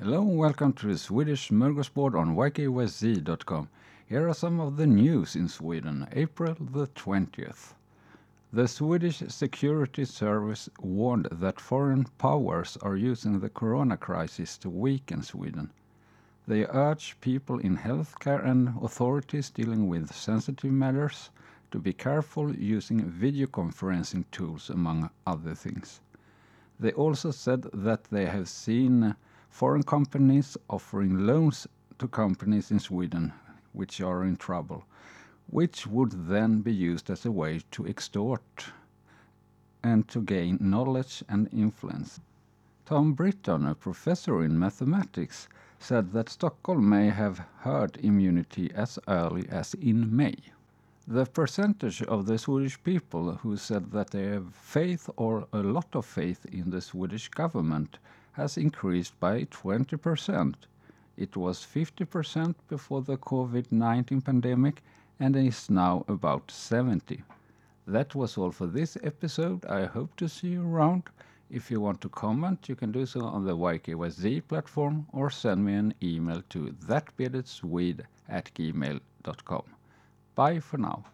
Hello and welcome to the Swedish Smörgåsbord on ykyz.com. Here are some of the news in Sweden, April the 20th. The Swedish Security Service warned that foreign powers are using the corona crisis to weaken Sweden. They urge people in healthcare and authorities dealing with sensitive matters to be careful using video conferencing tools, among other things. They also said that they have seen foreign companies offering loans to companies in Sweden which are in trouble, which would then be used as a way to extort and to gain knowledge and influence. Tom Britton, a professor in mathematics, said that Stockholm may have herd immunity as early as in May. The percentage of the Swedish people who said that they have faith or a lot of faith in the Swedish government has increased by 20%. It was 50% before the COVID-19 pandemic and is now about 70. That was all for this episode. I hope to see you around. If you want to comment, you can do so on the YKYZ platform or send me an email to thatbeardedswede at gmail.com. Bye for now.